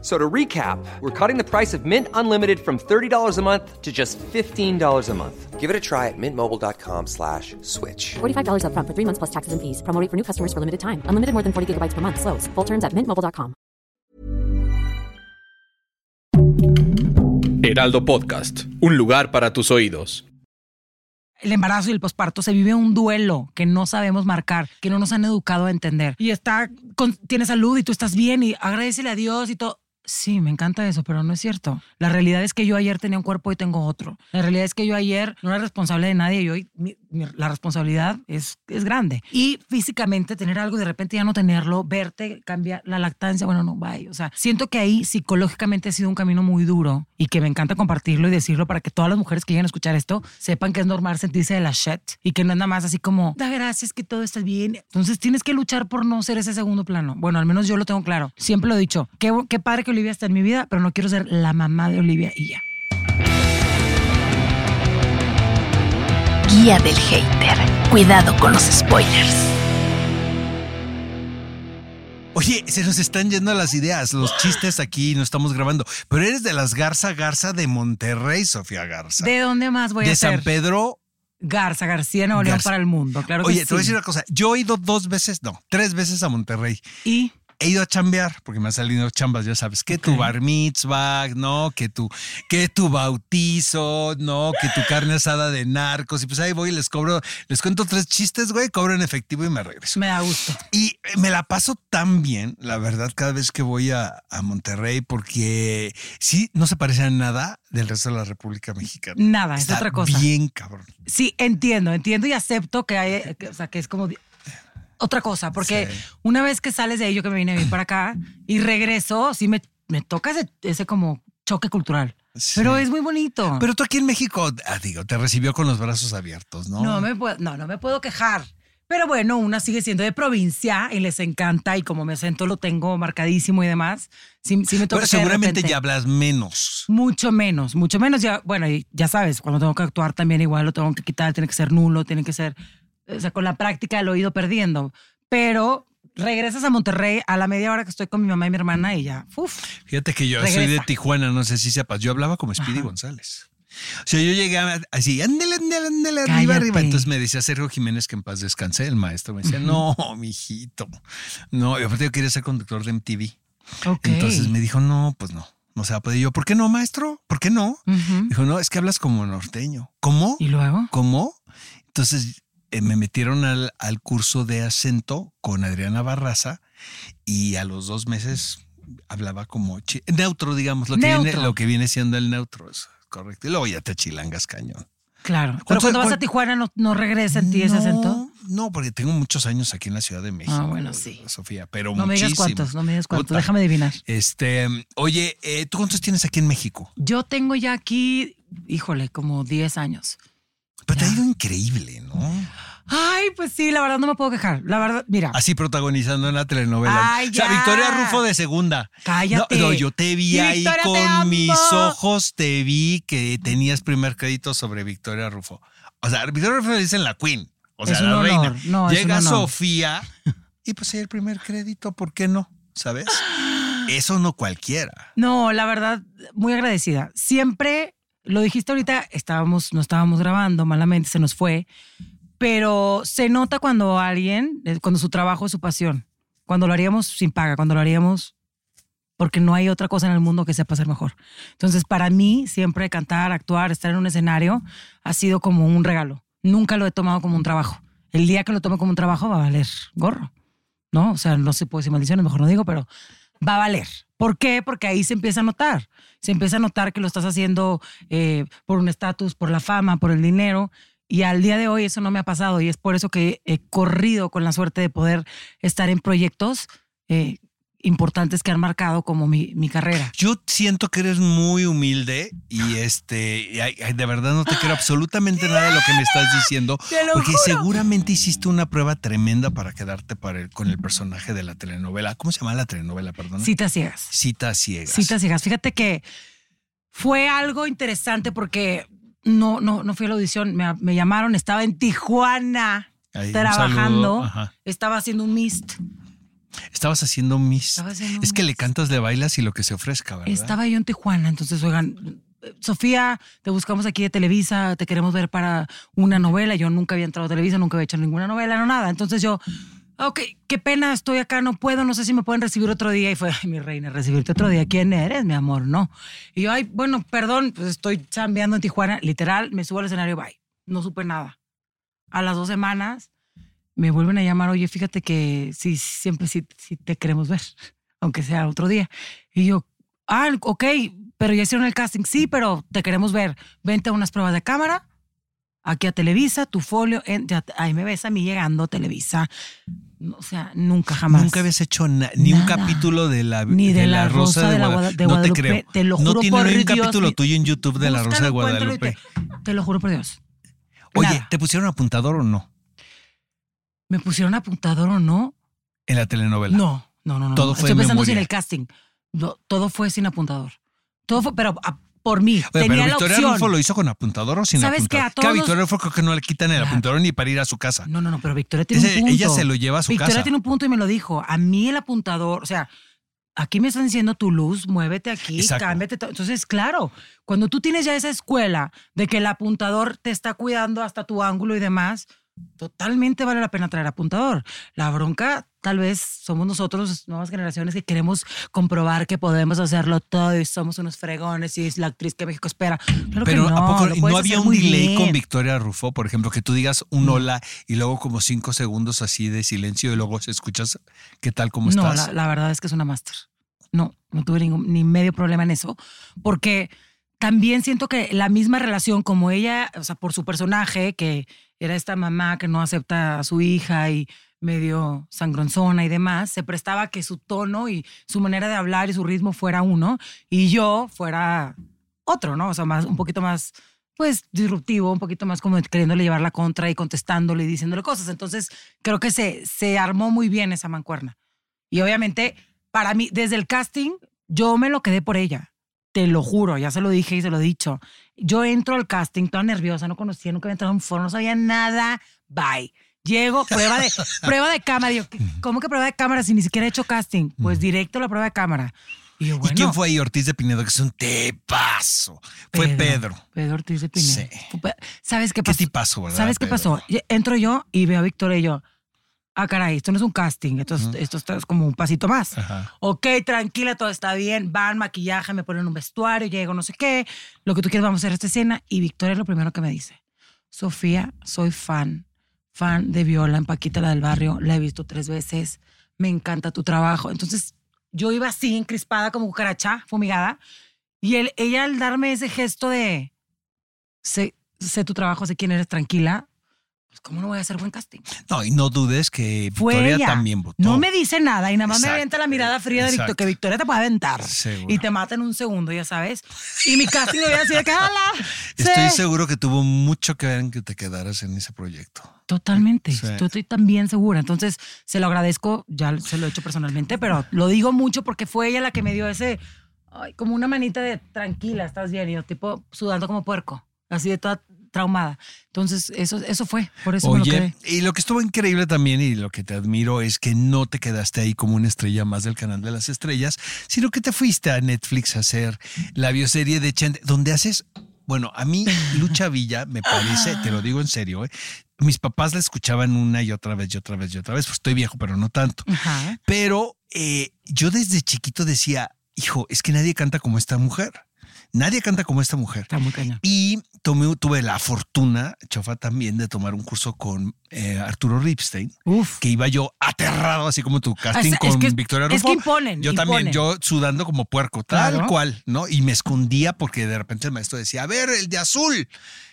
So to recap, we're cutting the price of Mint Unlimited from $30 a month to just $15 a month. Give it a try at mintmobile.com slash switch. $45 upfront for three months plus taxes and fees. Promo rate for new customers for limited time. Unlimited more than 40 gigabytes per month. Slows. Full terms at mintmobile.com. Heraldo Podcast, un lugar para tus oídos. el embarazo y el posparto se vive un duelo que no sabemos marcar, que no nos han educado a entender. Y está, con, tiene salud y tú estás bien y agradecele a Dios y todo. Sí, me encanta eso, pero no es cierto. La realidad es que yo ayer tenía un cuerpo y tengo otro. La realidad es que yo ayer no era responsable de nadie y hoy la responsabilidad es, es grande. Y físicamente tener algo y de repente ya no tenerlo, verte, cambiar la lactancia, bueno, no, bye. O sea, siento que ahí psicológicamente ha sido un camino muy duro y que me encanta compartirlo y decirlo para que todas las mujeres que lleguen a escuchar esto sepan que es normal sentirse de la shit y que no es nada más así como, da gracias que todo está bien. Entonces tienes que luchar por no ser ese segundo plano. Bueno, al menos yo lo tengo claro. Siempre lo he dicho. Qué, qué padre que Olivia está en mi vida, pero no quiero ser la mamá de Olivia y ya. Guía del hater. Cuidado con los spoilers. Oye, se nos están yendo las ideas, los chistes aquí, no estamos grabando. Pero eres de las Garza Garza de Monterrey, Sofía Garza. ¿De dónde más voy a de ser? San Pedro. Garza, García Nuevo León para el mundo. Claro Oye, que te voy a sí. decir una cosa. Yo he ido dos veces, no, tres veces a Monterrey. Y He ido a chambear, porque me han salido chambas, ya sabes, que tu bar mitzvah, no, que tu, que tu bautizo, no, que tu carne asada de narcos. Y pues ahí voy y les cobro, les cuento tres chistes, güey, cobro en efectivo y me regreso. me da gusto. Y eh, me la paso tan bien, la verdad, cada vez que voy a, a Monterrey, porque sí, no se parece a nada del resto de la República Mexicana. Nada, es otra cosa. Bien, cabrón. Sí, entiendo, entiendo y acepto que hay, que- o sea, que es como otra cosa, porque Sí. una vez que sales de ahí, yo que me vine a vivir para acá y regreso, sí me, me toca ese, ese como choque cultural. Sí. Pero es muy bonito. Pero tú aquí en México, ah, digo, te recibió con los brazos abiertos, ¿no? no, me puedo, no, no me puedo quejar. Pero bueno, una sigue siendo de provincia y les encanta y como mi acento lo tengo marcadísimo y demás, sí, sí me toca Pero seguramente ya hablas menos. Mucho menos, mucho menos. Ya, bueno, ya sabes, cuando tengo que actuar también igual lo tengo que quitar, tiene que ser nulo, tiene que ser, o sea, con la práctica el oído perdiendo. Pero regresas a Monterrey a la media hora que estoy con mi mamá y mi hermana y ya, uf, Fíjate que yo soy de. Tijuana, no sé si sepas. Yo hablaba como Speedy González. O sea, yo llegué así, ándale, ándale, ándale, arriba, arriba. Entonces me decía Sergio Jiménez que en paz descansé, el maestro. Me decía, no, mijito. No, y aparte yo quería ser conductor de MTV. ok. Entonces me dijo, no, pues no. No se va a poder. Y yo, ¿por qué no, maestro? ¿Por qué no? Dijo, no, es que hablas como norteño. ¿Cómo? ¿Y luego? ¿Cómo? Entonces eh, me metieron al, al curso de acento con Adriana Barraza y a los dos meses hablaba como neutro, digamos, lo que, viene, Neutro. lo que viene siendo el neutro. Es correcto. Y luego ya te chilangas cañón. Claro. Pero ¿Cuánto- cuando vas a Tijuana no, no regresa en ti ese acento. No, porque tengo muchos años aquí en la Ciudad de México. Ah, bueno, sí. Sofía, pero No me digas cuántos, no me digas cuántos. Puta. Déjame adivinar. Este, oye, eh, ¿tú cuántos tienes aquí en México? Yo tengo ya aquí, híjole, como 10 años. Pero te ha ido increíble, ¿no? Ay, pues sí, la verdad no me puedo quejar. La verdad, mira. Así protagonizando en la telenovela. Ay, o sea. Victoria Rufo de segunda. Cállate. No, no, yo te vi Sí, ahí Victoria, con mis ojos, te vi que tenías primer crédito sobre Victoria Rufo. O sea, Victoria Rufo le dicen la queen, o sea, Es la reina. No, Llega. Sofía y pues el primer crédito, ¿por qué no? ¿Sabes? Eso no cualquiera. No, la verdad, muy agradecida. Siempre, lo dijiste ahorita, estábamos, no estábamos grabando, malamente se nos fue, pero se nota cuando alguien, eh, cuando su trabajo es su pasión, cuando lo haríamos sin paga, cuando lo haríamos porque no hay otra cosa en el mundo que sepa ser mejor. Entonces, para mí, siempre cantar, actuar, estar en un escenario ha sido como un regalo. Nunca lo he tomado como un trabajo. El día que lo tome como un trabajo va a valer gorro, ¿no? O sea, no se puede decir maldiciones, mejor no digo, pero va a valer. ¿Por qué? Porque ahí se empieza a notar. Se empieza a notar que lo estás haciendo eh, por un estatus, por la fama, por el dinero. Y al día de hoy eso no me ha pasado. Y es por eso que he corrido con la suerte de poder estar en proyectos eh, importantes que han marcado como mi, mi carrera. Yo siento que eres muy humilde y este, y ay, ay, de verdad no te quiero absolutamente nada de lo que me estás diciendo, porque juro. seguramente hiciste una prueba tremenda para quedarte para el- con el personaje de la telenovela. ¿Cómo se llama la telenovela, perdón? Citas ciegas. Citas ciegas. Citas ciegas. Fíjate que fue algo interesante porque no, no, no fui a la audición. Me, me llamaron, estaba en Tijuana Ahí, trabajando. Estaba haciendo un mist. Estabas haciendo mis. Es que le cantas, le bailas y lo que se ofrezca, ¿verdad? Estaba yo en Tijuana, entonces, oigan, Sofía, te buscamos aquí de Televisa, te queremos ver para una novela. Yo nunca había entrado a Televisa, nunca había hecho ninguna novela, no nada. Entonces yo, ok, qué pena, estoy acá, no puedo, no sé si me pueden recibir otro día. Y fue, ay, mi reina, recibirte otro día. ¿Quién eres, mi amor? No. Y yo, ay, bueno, perdón, pues estoy chambeando en Tijuana. Literal, me subo al escenario, bye. No supe nada. A las dos semanas me vuelven a llamar, oye, fíjate que sí, siempre sí, sí te queremos ver, aunque sea otro día. Y yo, ah, ok, pero ya hicieron el casting, sí, pero te queremos ver. Vente a unas pruebas de cámara, aquí a Televisa, tu folio, en- ya te- ahí me ves a mí llegando a Televisa. No, O sea, nunca jamás. Nunca habías hecho na- ni un capítulo de la, Ni de la Rosa de la Guada- Guada- de No te Guadalupe, creo. te lo no juro tiene por ni un Dios, capítulo tuyo en YouTube de la Rosa de Guadalupe. Te, te lo juro por Dios. Oye, Nada. ¿te pusieron apuntador o no ¿Me pusieron apuntador o no? en la telenovela? No, no, no, no. Todo no. fue Estoy en pensando memoria. sin el casting. No, todo fue sin apuntador. Todo fue, pero a- por mí. Oye, Tenía pero la Victoria opción. Rufo lo hizo con apuntador o sin ¿Sabes apuntador. A Que a todos Victoria los- Rufo creo que no le quitan el Claro. apuntador ni para ir a su casa. No, no, no, pero Victoria tiene Ese- un punto. ella se lo lleva a su Victoria casa. tiene un punto y me lo dijo. A mí el apuntador, o sea, aquí me están diciendo tu luz, muévete aquí, Exacto. cámbiate. to- Entonces, claro, cuando tú tienes ya esa escuela de que el apuntador te está cuidando hasta tu ángulo y demás, totalmente vale la pena traer apuntador. La bronca, tal vez somos nosotros, nuevas generaciones, que queremos comprobar que podemos hacerlo todo y somos unos fregones y es la actriz que México espera. Claro Pero que no, ¿a poco lo y puedes no había un delay bien. con Victoria Rufo? Por ejemplo, que tú digas un hola y luego como cinco segundos así de silencio y luego escuchas qué tal, cómo no, estás. la, la verdad es que es una máster. No, no tuve ningún, ni medio problema en eso, porque también siento que la misma relación como ella, o sea, por su personaje, que era esta mamá que no acepta a su hija y medio sangronzona y demás, se prestaba que su tono y su manera de hablar y su ritmo fuera uno y yo fuera otro, ¿no? O sea, más, un poquito más, pues, disruptivo, un poquito más como queriéndole llevar la contra y contestándole y diciéndole cosas. Entonces, creo que se, se armó muy bien esa mancuerna. Y obviamente, para mí, desde el casting, yo me lo quedé por ella. Te lo juro, ya se lo dije y se lo he dicho. Yo entro al casting toda nerviosa, no conocía, nunca había entrado a un foro, no sabía nada. Bye. Llego, prueba de, prueba de cámara. Digo, ¿qué- ¿cómo que prueba de cámara si ni siquiera he hecho casting? Pues directo a la prueba de cámara. Y yo, bueno, ¿Y quién fue ahí? Ortiz de Pinedo, que es un tepazo. Fue Pedro. Pedro Ortiz de Pinedo. Sí. ¿Sabes qué Qué pasó? tipazo, ¿verdad? ¿Sabes qué Pedro? pasó? Y- Entro yo y veo a Victoria y yo, ah, caray, esto no es un casting, esto, es- esto es como un pasito más. Ajá. Ok, tranquila, todo está bien, van, maquillaje, me ponen un vestuario, llego, no sé qué, lo que tú quieras, vamos a hacer esta escena. Y Victoria es lo primero que me dice, Sofía, soy fan, fan de Viola en Paquita, la del barrio, la he visto tres veces, me encanta tu trabajo. Entonces, yo iba así, encrispada como cucaracha, fumigada, y él, ella al darme ese gesto de, sé, sé tu trabajo, sé quién eres, tranquila, pues ¿cómo no voy a hacer buen casting? No, y no dudes que Fue Victoria ella. también votó. No me dice nada y nada más Exacto, me avienta la mirada fría de Victoria, que Victoria te puede aventar. Seguro. Y te mata en un segundo, ya sabes. Y mi casting voy a decir que ¡Hala! Estoy Sí. seguro que tuvo mucho que ver en que te quedaras en ese proyecto. Totalmente. Sí. Yo estoy también segura. Entonces, se lo agradezco. Ya se lo he hecho personalmente, pero lo digo mucho porque fue ella la que me dio ese, ay, como una manita de tranquila, estás bien. Y yo, tipo, sudando como puerco, así de toda traumada. Entonces, eso, eso fue. Por eso me lo Oye, quedé. y lo que estuvo increíble también y lo que te admiro es que no te quedaste ahí como una estrella más del canal de las estrellas, sino que te fuiste a Netflix a hacer la bioserie de Chente, donde haces, bueno, a mí Lucha Villa me parece, te lo digo en serio, ¿eh? mis papás la escuchaban una y otra vez y otra vez y otra vez, pues estoy viejo, pero no tanto. Ajá. Pero eh, yo desde chiquito decía, hijo, es que nadie canta como esta mujer. Nadie canta como esta mujer. Está muy cañón. Y tomé, tuve la fortuna, Chofa también, de tomar un curso con eh, Arturo Ripstein, Uf. que iba yo aterrado, así como tu casting Es- es con que- Victoria es Rufo. que imponen, Yo también, yo sudando como puerco, tal Claro. cual, ¿no? Y me escondía porque de repente el maestro decía, a ver, el de azul,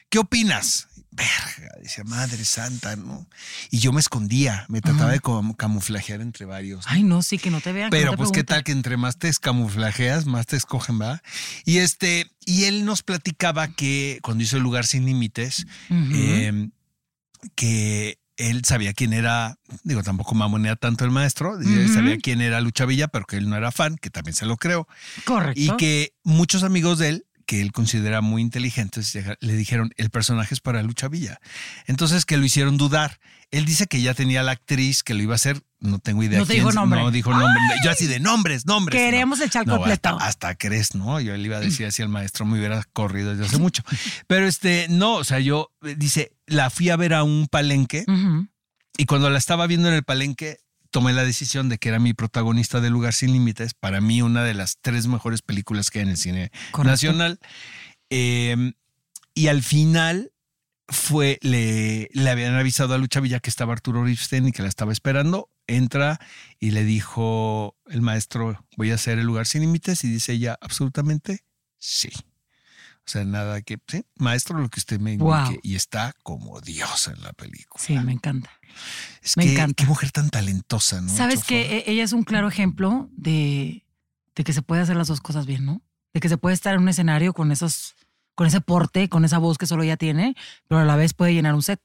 ¿qué opinas? Verga, decía, madre santa, ¿no? Y yo me escondía, me trataba de camuflajear entre varios. ¿no? Ay, no, sí, que no te vean. Pero no te pues qué tal que entre más te camuflajeas, más te escogen, ¿va? Y este, y él nos platicaba que cuando hizo el lugar sin límites, eh, que él sabía quién era, digo, tampoco mamonea tanto el maestro, él sabía quién era Lucha Villa, pero que él no era fan, que también se lo creo. Correcto. Y que muchos amigos de él, que él considera muy inteligentes, deja- le dijeron, el personaje es para Lucha Villa. Entonces que lo hicieron dudar. Él dice que ya tenía la actriz que lo iba a hacer, no tengo idea. No quién dijo nombre. No dijo nombre. Yo así de nombres, nombres. Queremos no. echar No, completo. Hasta, hasta crees, ¿no? Yo le iba a decir así al maestro, me hubiera corrido desde hace mucho. Pero este, no, o sea, yo, eh, dice, la fui a ver a un palenque y cuando la estaba viendo en el palenque, tomé la decisión de que era mi protagonista de Lugar Sin Límites. Para mí, una de las tres mejores películas que hay en el cine Correcto. nacional. Eh, y al final fue, le, le habían avisado a Lucha Villa que estaba Arturo Ripstein y que la estaba esperando. Entra y le dijo el maestro, voy a hacer el lugar sin límites. Y dice ella, absolutamente sí. O sea, nada que, sí, maestro, lo que usted me indique. Wow. Y está como Dios en la película. Sí, me encanta. Es Me que encanta. qué mujer tan talentosa, ¿no? Sabes Chofa? que ella es un claro ejemplo de, de que se puede hacer las dos cosas bien, ¿no? De que se puede estar en un escenario con esos, con ese porte, con esa voz que solo ella tiene, pero a la vez puede llenar un set.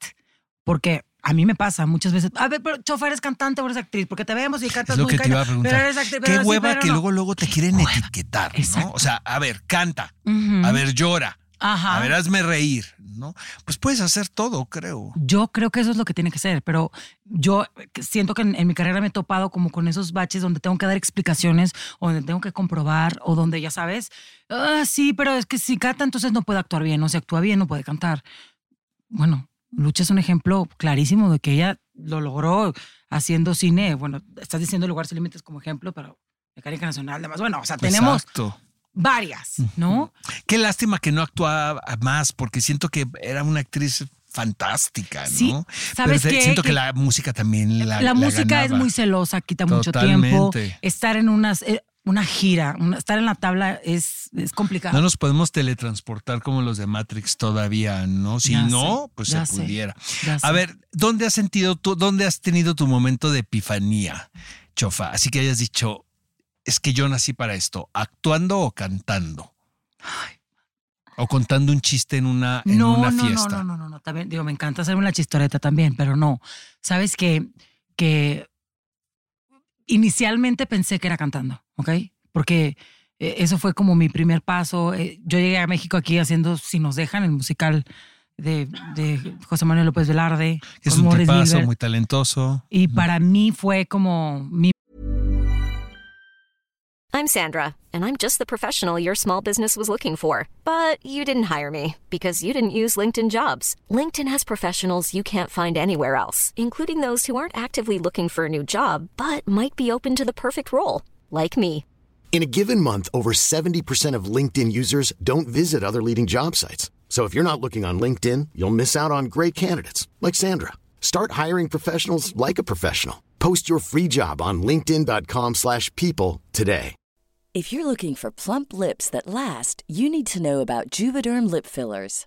Porque a mí me pasa muchas veces. A ver, pero chofer eres cantante o eres actriz, porque te vemos y cantas Es lo muy que te iba a preguntar. Pero eres actriz, Qué pero sí, hueva pero que no. luego, luego te quieren Hueva. etiquetar, ¿no? O sea, a ver, canta. A ver, llora. Ajá. A ver, hazme reír, ¿no? Pues puedes hacer todo, creo. Yo creo que eso es lo que tiene que ser, pero yo siento que en, en mi carrera me he topado como con esos baches donde tengo que dar explicaciones o donde tengo que comprobar o donde ya sabes, ah, sí, pero es que si canta entonces no puede actuar bien, o si actúa bien no puede cantar. Bueno, Lucha es un ejemplo clarísimo de que ella lo logró haciendo cine. Bueno, estás diciendo Lugar sin Límites como ejemplo, pero Mecánica Nacional, además, bueno, o sea, tenemos Exacto. varias, ¿no? Qué lástima que no actuaba más, porque siento que era una actriz fantástica, ¿no? Sí, ¿sabes Pero qué? Siento que, Que- la música también la La, música es muy celosa, quita mucho tiempo. Estar en unas, eh, una gira, una- estar en la tabla es, es complicado. No nos podemos teletransportar como los de Matrix todavía, ¿no? Si Ya no, sé, pues se sé, pudiera. A ver, ¿dónde has sentido tú, dónde has tenido tu momento de epifanía, Chofa? Así que hayas dicho, es que yo nací para esto, actuando o cantando. O contando un chiste en una, en no, una no, fiesta. no, no, no, no, no. También, digo, me encanta hacerme la chistoreta también, pero no. Sabes que, que inicialmente pensé que era cantando, ¿ok? Porque eh, eso fue como mi primer paso. Eh, Yo llegué a México aquí haciendo Si nos dejan, el musical de, de José Manuel López Velarde. Es un tipazo, Gilbert. muy talentoso. Y para mí fue como mi I'm Sandra, and I'm just the professional your small business was looking for. But you didn't hire me because you didn't use LinkedIn jobs. LinkedIn has professionals you can't find anywhere else, including those who aren't actively looking for a new job but might be open to the perfect role, like me. In a given month, over 70% of LinkedIn users don't visit other leading job sites. So if you're not looking on LinkedIn, you'll miss out on great candidates like Sandra. Start hiring professionals like a professional. Post your free job on linkedin.com/people slash people today. If you're looking for plump lips that last, you need to know about Juvederm lip fillers.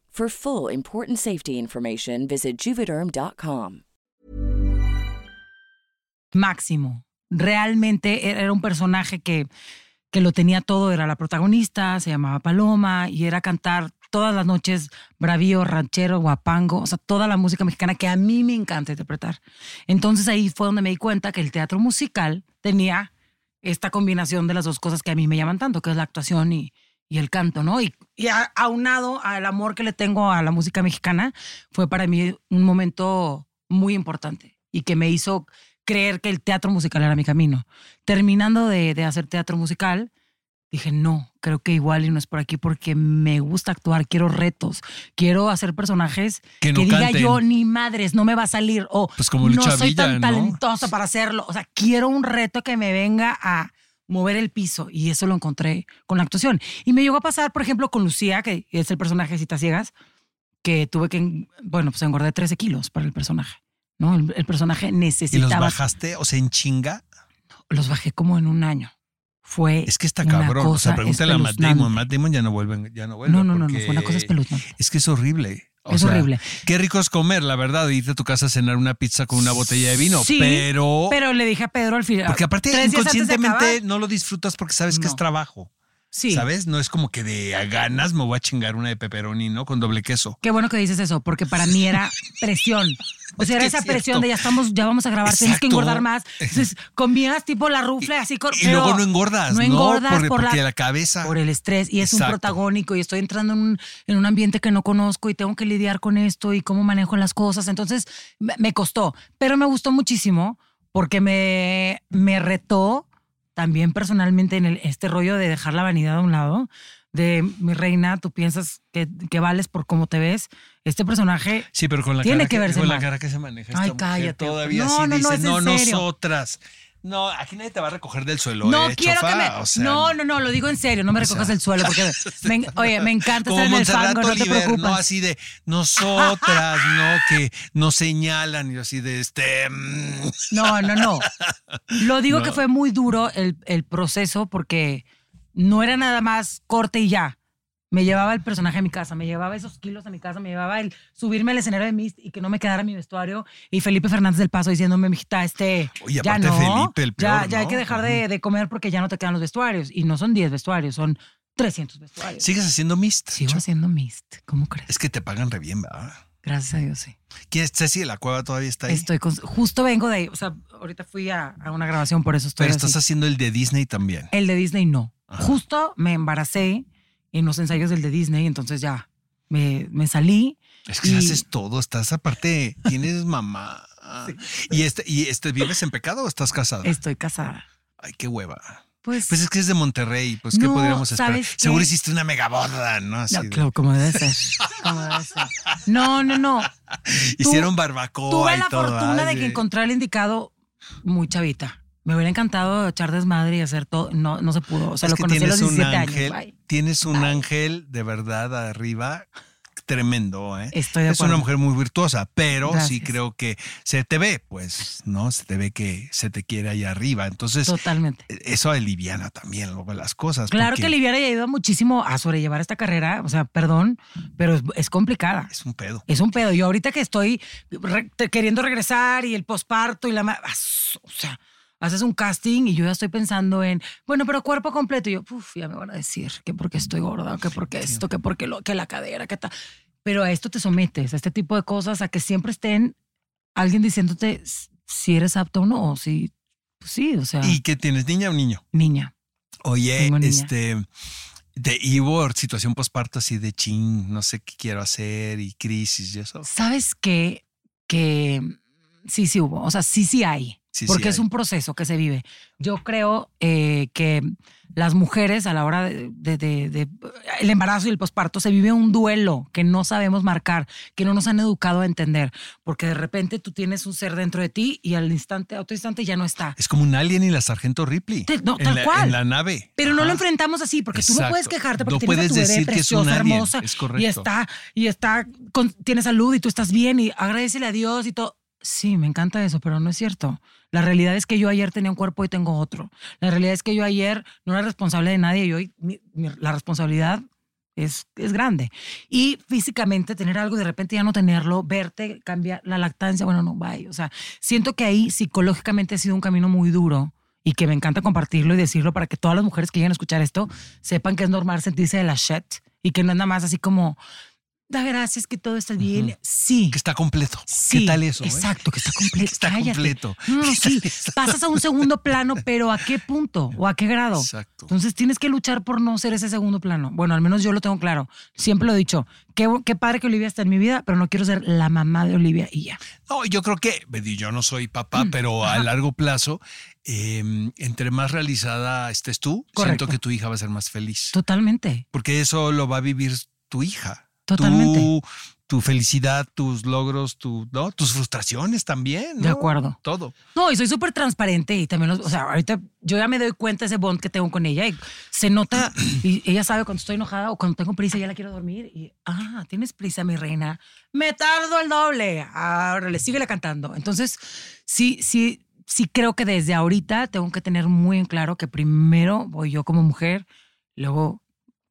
For full important safety information, visit juvederm.com. máximo. Realmente era un personaje que, que lo tenía todo, era la protagonista, se llamaba Paloma y era cantar todas las noches bravío, ranchero, guapango, o sea, toda la música mexicana que a mí me encanta interpretar. Entonces ahí fue donde me di cuenta que el teatro musical tenía esta combinación de las dos cosas que a mí me llaman tanto, que es la actuación y, y el canto, ¿no? Y, y a- aunado al amor que le tengo a la música mexicana, fue para mí un momento muy importante y que me hizo creer que el teatro musical era mi camino. Terminando de, de hacer teatro musical, dije, no, creo que igual y no es por aquí porque me gusta actuar, quiero retos, quiero hacer personajes Que no diga canten. yo, ni madres, no me va a salir, o Pues como no soy tan ¿no? talentosa para hacerlo. O sea, quiero un reto que me venga a mover el piso y eso lo encontré con la actuación. Y me llegó a pasar, por ejemplo, con Lucía, que es el personaje de Citas Ciegas, que tuve que, bueno, pues engordé 13 kilos para el personaje. ¿no? El, el personaje ¿Y los necesitaba. bajaste? O sea, en chinga. Los bajé como en un año. Fue. Es que está cabrón. O sea, pregúntale a Matt. Damon. Matt Damon ya no vuelve. Ya no, vuelve No, no, no, no, fue una cosa espeluznante. Es que es horrible. O Es sea, horrible. Qué rico es comer, la verdad, irte a tu casa a cenar una pizza con una botella de vino. Sí, pero. Pero le dije a Pedro al final. porque aparte, inconscientemente no lo disfrutas porque sabes que es trabajo. Sí. ¿Sabes? No es como que de a ganas me voy a chingar una de pepperoni, ¿no? Con doble queso. Qué bueno que dices eso, porque para mí era presión. O sea, Es era esa cierto. presión de ya estamos, ya vamos a grabar, tienes que engordar más. Entonces, comías tipo la rufle así con. Y luego no engordas, ¿no? Engordas Por- por, porque la, la cabeza. Por el estrés. Y es un protagónico y estoy entrando en un, en un ambiente que no conozco y tengo que lidiar con esto y cómo manejo las cosas. Entonces, me, me costó. Pero me gustó muchísimo porque me, me retó también personalmente en el, este rollo de dejar la vanidad a un lado. De mi reina, tú piensas que, que vales por cómo te ves. Este personaje Sí, pero con la Tiene cara que verse con la cara que se maneja Ay, esta mujer cállate. todavía No, sí no, no, dice, no, serio". nosotras. No, aquí nadie te va a recoger del suelo, No ¿eh, quiero chofa? que me. O sea, no, no, no, lo digo en serio. No me o recojas sea, el suelo porque. me- oye, me encanta estar en el fango, no te preocupes. ¿no? Así de nosotras, ¿no? Que nos señalan y así de este. mm. No, no, no. Lo digo No. que fue muy duro el, el proceso porque no era nada más corte y ya. Me llevaba el personaje a mi casa, me llevaba esos kilos a mi casa, me llevaba el subirme al escenario de Mist y que no me quedara mi vestuario. Y Felipe Fernández del Paso diciéndome, mijita, este. Oye, ya no, Felipe, el ya, peor, ya hay ¿no? que dejar de, de comer porque ya no te quedan los vestuarios. Y no son 10 vestuarios, son 300 vestuarios. ¿Sigues haciendo mist? Sigo haciendo Mist, ¿cómo crees? Es que te pagan re bien, ¿verdad? Gracias a Dios, sí. ¿Quién es Ceci de la Cueva todavía está ahí? Estoy con- justo vengo de ahí. O sea, ahorita fui a, a una grabación, por eso estoy pero así. estás haciendo el de Disney también. El de Disney no. Ajá. Justo me embaracé en los ensayos del de Disney, entonces ya me, me salí. Es que Y- haces todo, estás aparte, tienes mamá. ¿Y este, y este, vives en pecado o estás casada? Estoy casada. Ay, qué hueva. Pues, Pues es que es de Monterrey, pues ¿qué No, podríamos esperar? Seguro hiciste una mega boda, ¿no? Así no, claro, como debe ser. como debe ser. No, no, no. Hicieron barbacoa Tuve y la todo. fortuna de que encontré al indicado muy chavita. Me hubiera encantado echar desmadre y hacer todo. No, no se pudo. O sea, es lo que conocí a los tienes un 17 ángel, años. Bye. tienes un ángel de verdad arriba tremendo, ¿eh? Estoy de es una mujer muy virtuosa, pero sí creo que se te ve, pues, ¿no? Se te ve que se te quiere ahí arriba. Entonces, Totalmente. eso aliviana también luego las cosas. Claro que Liviana ya ayuda muchísimo a sobrellevar esta carrera. O sea, perdón, pero es, es complicada. Es un pedo. Es un pedo. Yo ahorita que estoy re- queriendo regresar y el posparto y la... O sea, haces un casting y yo ya estoy pensando en, bueno, pero cuerpo completo. Y yo, uff, ya me van a decir que porque estoy gorda, que porque esto, que porque lo, que la cadera, que tal. Pero a esto te sometes, a este tipo de cosas, a que siempre estén alguien diciéndote si eres apto o no, o si, pues sí, o sea, ¿Y qué tienes, niña o niño? niña. Oye, niña. este, de hubo situación posparto así de chin, no sé qué quiero hacer y crisis y eso. ¿Sabes qué? Que sí, sí hubo. O sea, sí, sí hay. Sí, sí porque es hay. un proceso que se vive. Yo creo eh, que las mujeres a la hora de, de- de- de- el embarazo y el posparto se vive un duelo que no sabemos marcar, que no nos han educado a entender, porque de repente tú tienes un ser dentro de ti y al instante, a otro instante ya no está. Es como un alien y la sargento Ripley. Te- no, en tal la, cual. En la nave. Pero no lo Ajá. enfrentamos así, porque tú no Exacto. puedes quejarte porque No tienes a tu puedes bebé decir que es un alien, hermosa, es correcto. y está, y está, con, tiene salud y tú estás bien y agradecele a Dios y todo. Sí, me encanta eso, pero no es cierto. La realidad es que yo ayer tenía un cuerpo y tengo otro. La realidad es que yo ayer no era responsable de nadie y hoy la responsabilidad es, es grande. Y físicamente tener algo y de repente ya no tenerlo, verte, cambiar la lactancia, bueno, no, bye. O sea, siento que ahí psicológicamente ha sido un camino muy duro y que me encanta compartirlo y decirlo para que todas las mujeres que lleguen a escuchar esto sepan que es normal sentirse de la shit y que no es nada más así como, da gracias que todo está bien. Sí. Que está completo. Sí, ¿Qué tal eso? eh? Exacto, que está completo. Que está Cállate. completo. No, no, ¿Qué sí. eso? Pasas a un segundo plano, pero ¿a qué punto o a qué grado? Exacto. Entonces tienes que luchar por no ser ese segundo plano. Bueno, al menos yo lo tengo claro. Siempre lo he dicho. Qué, qué padre que Olivia está en mi vida, pero no quiero ser la mamá de Olivia y ya. No, yo creo que, yo no soy papá, Mm, pero a largo plazo, eh, entre más realizada estés tú, Correcto. siento que tu hija va a ser más feliz. Totalmente. Porque eso lo va a vivir tu hija. Totalmente. Tu, tu felicidad, tus logros, tu, ¿no? tus frustraciones también. De acuerdo. Todo. No, y soy súper transparente y también, los- o sea, ahorita yo ya me doy cuenta de ese bond que tengo con ella y se nota y ella sabe cuando estoy enojada o cuando tengo prisa ya la quiero dormir y, ah, tienes prisa, mi reina. Me tardo el doble. Ahora le síguele cantando. Entonces, sí, sí, sí creo que desde ahorita tengo que tener muy en claro que primero voy yo como mujer, luego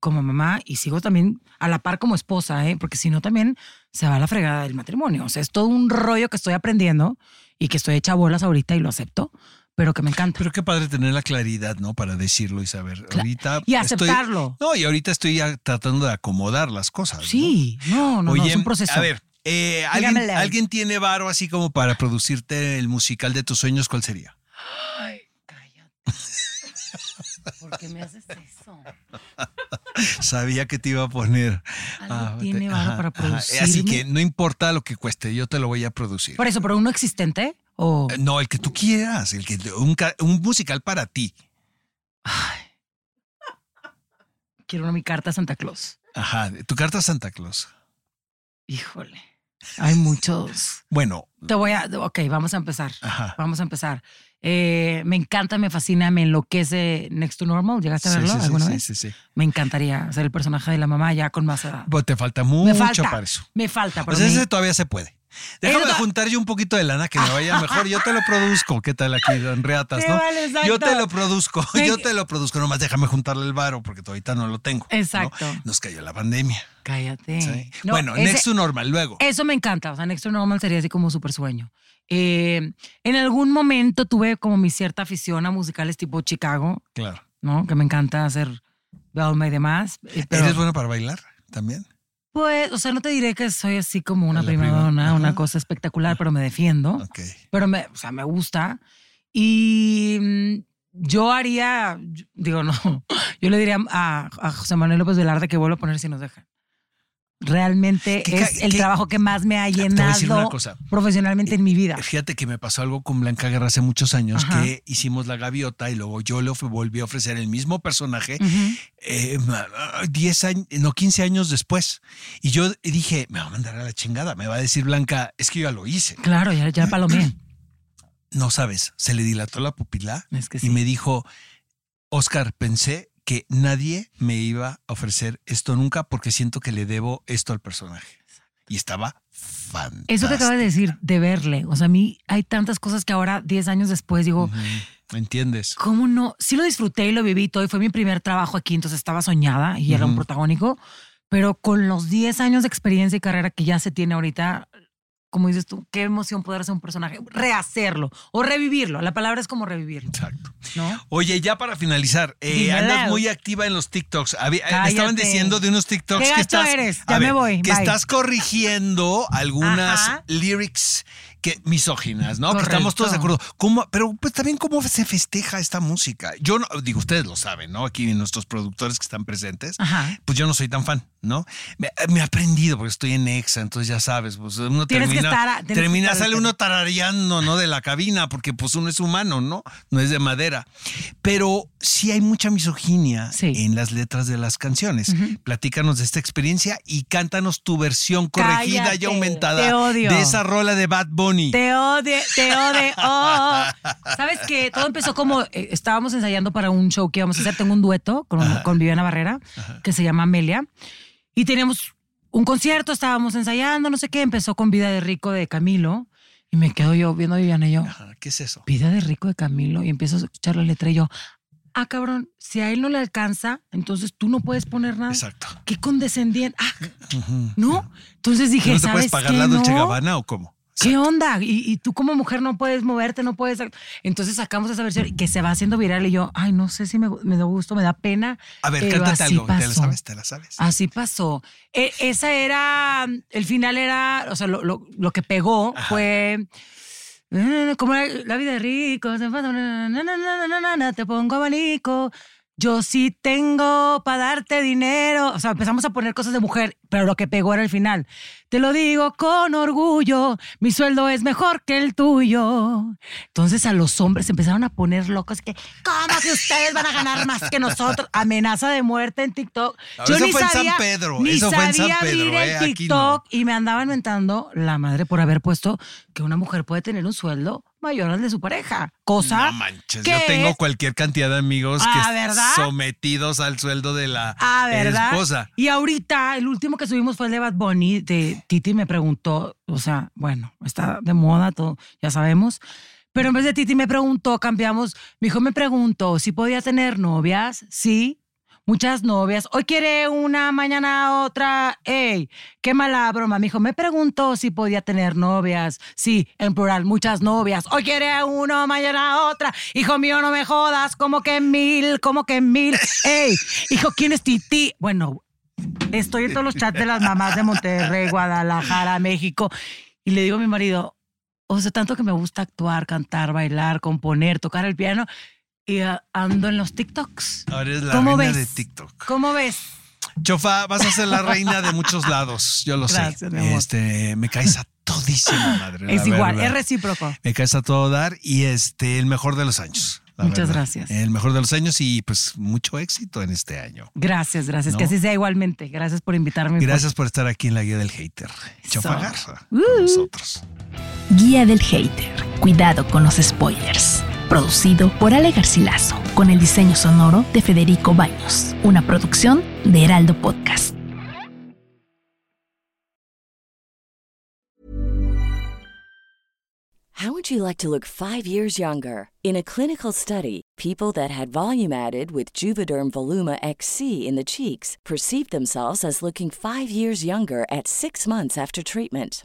como mamá y sigo también a la par como esposa, ¿eh? porque si no también se va a la fregada del matrimonio. O sea, es todo un rollo que estoy aprendiendo y que estoy hecha bolas ahorita y lo acepto, pero que me encanta. Pero qué padre tener la claridad, ¿no? Para decirlo y saber. ahorita y estoy- aceptarlo. no, y ahorita estoy ya tratando de acomodar las cosas. Sí, no, no, no, es un proceso. A ver, eh, ¿alguien, Dígamele. ¿alguien tiene varo así como para producirte el musical de tus sueños? ¿Cuál sería? Ay. ¿Por qué me haces eso? Sabía que te iba a poner. Algo Ah, tiene te- ajá, para ajá. Así que no importa lo que cueste, yo te lo voy a producir. Por eso, pero uno existente o Eh, No, el que tú quieras, el que un, un musical para ti. quiero una mi carta a Santa Claus. Ajá, tu carta a Santa Claus. Híjole. Hay muchos. Bueno, Te voy a. Ok, vamos a empezar. Ajá. Vamos a empezar. Eh, me encanta, me fascina, me enloquece Next to Normal. ¿Llegaste a verlo sí, sí, alguna sí, vez? sí, sí. Me encantaría ser el personaje de la mamá ya con más edad. Pues te falta me mucho falta. para eso. Me falta. Pues me- ese todavía se puede. Déjame Eso- juntar yo un poquito de lana que me vaya mejor. Yo te lo produzco. ¿Qué tal aquí, don Reatas, no? vale, yo te lo produzco. Me- Yo te lo produzco. Nomás déjame juntarle el varo porque todavía no lo tengo. ¿no? Exacto. Nos cayó la pandemia. Cállate. Sí. No, bueno, ese- next to normal. Luego. Eso me encanta. O sea, Next to Normal sería así como súper sueño. Eh, en algún momento tuve como mi cierta afición a musicales tipo Chicago, Claro. ¿no? Que me encanta hacer Velma y demás. eh, pero- ¿Eres bueno para bailar también? Pues, o sea, no te diré que soy así como una La prima prima. donna, una cosa espectacular, pero me defiendo. Ok. Pero me, o sea, me gusta. Y mm, yo haría, digo, no, yo le diría a, a José Manuel López Velarde que vuelva a poner si nos dejan. Realmente ¿Qué ca- es el qué- trabajo que más me ha llenado profesionalmente en mi vida. Fíjate que me pasó algo con Blanca Guerra hace muchos años Ajá. que hicimos La Gaviota y luego yo le volví a ofrecer el mismo personaje Ujú. eh, ma- 10 años, no, 15 años después. Y yo dije, me va a mandar a la chingada. Me va a decir Blanca, es que yo ya lo hice. Claro, ya, ya palomé. No sabes, se le dilató la pupila Es que y me dijo, Oscar, pensé que nadie me iba a ofrecer esto nunca porque siento que le debo esto al personaje. Y estaba fantástico. Eso que acabas de decir, de verle. O sea, a mí hay tantas cosas que ahora, 10 años después, digo, Ujú, ¿Entiendes? ¿Cómo no? Sí lo disfruté y lo viví todo y fue mi primer trabajo aquí, entonces estaba soñada y era un protagónico, pero con los 10 años de experiencia y carrera que ya se tiene ahorita, como dices tú, qué emoción poder ser un personaje, rehacerlo o revivirlo. La palabra es como revivirlo, Exacto. ¿no? Oye, ya para finalizar, eh, andas muy activa en los TikToks. Había- eh, me estaban diciendo de unos TikToks Qué que estás. eres. Ya me voy. Que Bye. estás corrigiendo algunas Ajá. lyrics que misóginas, ¿no? Que Correcto. estamos todos de acuerdo. ¿Cómo- pero pues también cómo se festeja esta música. Yo no, digo, ustedes lo saben, ¿no? Aquí nuestros productores que están presentes. Ajá. Pues yo no soy tan fan, ¿no? Me, me he aprendido porque estoy en EXA, entonces ya sabes, pues uno Tienes que termina, estar a- tienes que termina estar sale al- uno tarareando, ¿no? De la cabina, porque pues uno es humano, ¿no? No es de madera. Pero sí hay mucha misoginia Sí. en las letras de las canciones. Platícanos de esta experiencia y cántanos tu versión corregida Cállate, y aumentada de esa rola de Bad Bunny. Te odio, te odio. Oh. ¿Sabes qué? Todo empezó como eh, estábamos ensayando para un show que íbamos a hacer. Tengo un dueto con, con Viviana Barrera que se llama Amelia. Y teníamos un concierto, estábamos ensayando, no sé qué. Empezó con Vida de Rico de Camilo. Y me quedo yo viendo a Viviana y yo, Ajá, ¿Qué es eso? Vida de Rico de Camilo. Y empiezo a escuchar la letra y yo, ah, cabrón, si a él no le alcanza, entonces tú no puedes poner nada. Exacto. Qué condescendiente. Ah. ¿no? Entonces dije, ¿No te ¿sabes puedes pagar qué? la Dolce No. Gabbana o cómo? ¿Qué onda? Y, y tú como mujer no puedes moverte, no puedes... Entonces sacamos esa versión que se va haciendo viral y yo, ay, no sé si me, me da gusto, me da pena. A ver, cántate algo. ¿Te la sabes? ¿Te la sabes? Así pasó. E- esa era, el final era, o sea, lo, lo- lo que pegó fue... eh, Como era la vida de rico, te pongo abanico. Yo sí tengo para darte dinero. O sea, empezamos a poner cosas de mujer, pero lo que pegó era el final. Te lo digo con orgullo, mi sueldo es mejor que el tuyo. Entonces a los hombres se empezaron a poner locos que, ¿cómo que ustedes van a ganar más que nosotros? Amenaza de muerte en TikTok. No, eso fue en San Pedro, ni eso fue en San sabía Pedro, abrir eh, TikTok y me andaban inventando la madre por haber puesto que una mujer puede tener un sueldo mayor al de su pareja. Cosa No manches, que yo tengo cualquier cantidad de amigos Ah, que ¿verdad? sometidos al sueldo de la Ah, ¿verdad? esposa. Y ahorita, el último que subimos fue el de Bad Bunny. De Titi me preguntó, o sea, bueno, está de moda todo, ya sabemos. Pero en vez de Titi me preguntó, cambiamos. Mi hijo me preguntó si podía tener novias. Sí, muchas novias. Hoy quiere una, mañana otra. ¡Ey! ¡Qué mala broma! Hijo me preguntó si podía tener novias. Sí, en plural, muchas novias. Hoy quiere uno, mañana otra. Hijo mío, no me jodas. Como que mil, como que mil. ¡Ey! Hijo, ¿quién es Titi? Bueno, estoy en todos los chats de las mamás de Monterrey, Guadalajara, México. Y le digo a mi marido, o sea, tanto que me gusta actuar, cantar, bailar, componer, tocar el piano. Y ah, ando en los TikToks. Ahora eres la ¿Cómo reina ves? de TikTok. ¿Cómo ves? Chofa, vas a ser la reina de muchos lados, yo lo Gracias, sé. mi amor. Este, me caes a todísima madre. la es igual, verdad. es recíproco. Me caes a todo dar y este, el mejor de los años. Muchas verdad. gracias. El mejor de los años y pues mucho éxito en este año. Gracias, gracias. ¿No? Que así sea igualmente. Gracias por invitarme. Gracias por estar aquí en la guía del hater. Chofa. Garza, Uh. con nosotros. Guía del Hater. Cuidado con los spoilers. Producido por Ale Garcilaso, con el diseño sonoro de Federico Baños. Una producción de Heraldo Podcast. How would you like to look five years younger? In a clinical study, people that had volume added with Juvederm Voluma XC in the cheeks perceived themselves as looking five years younger at six months after treatment.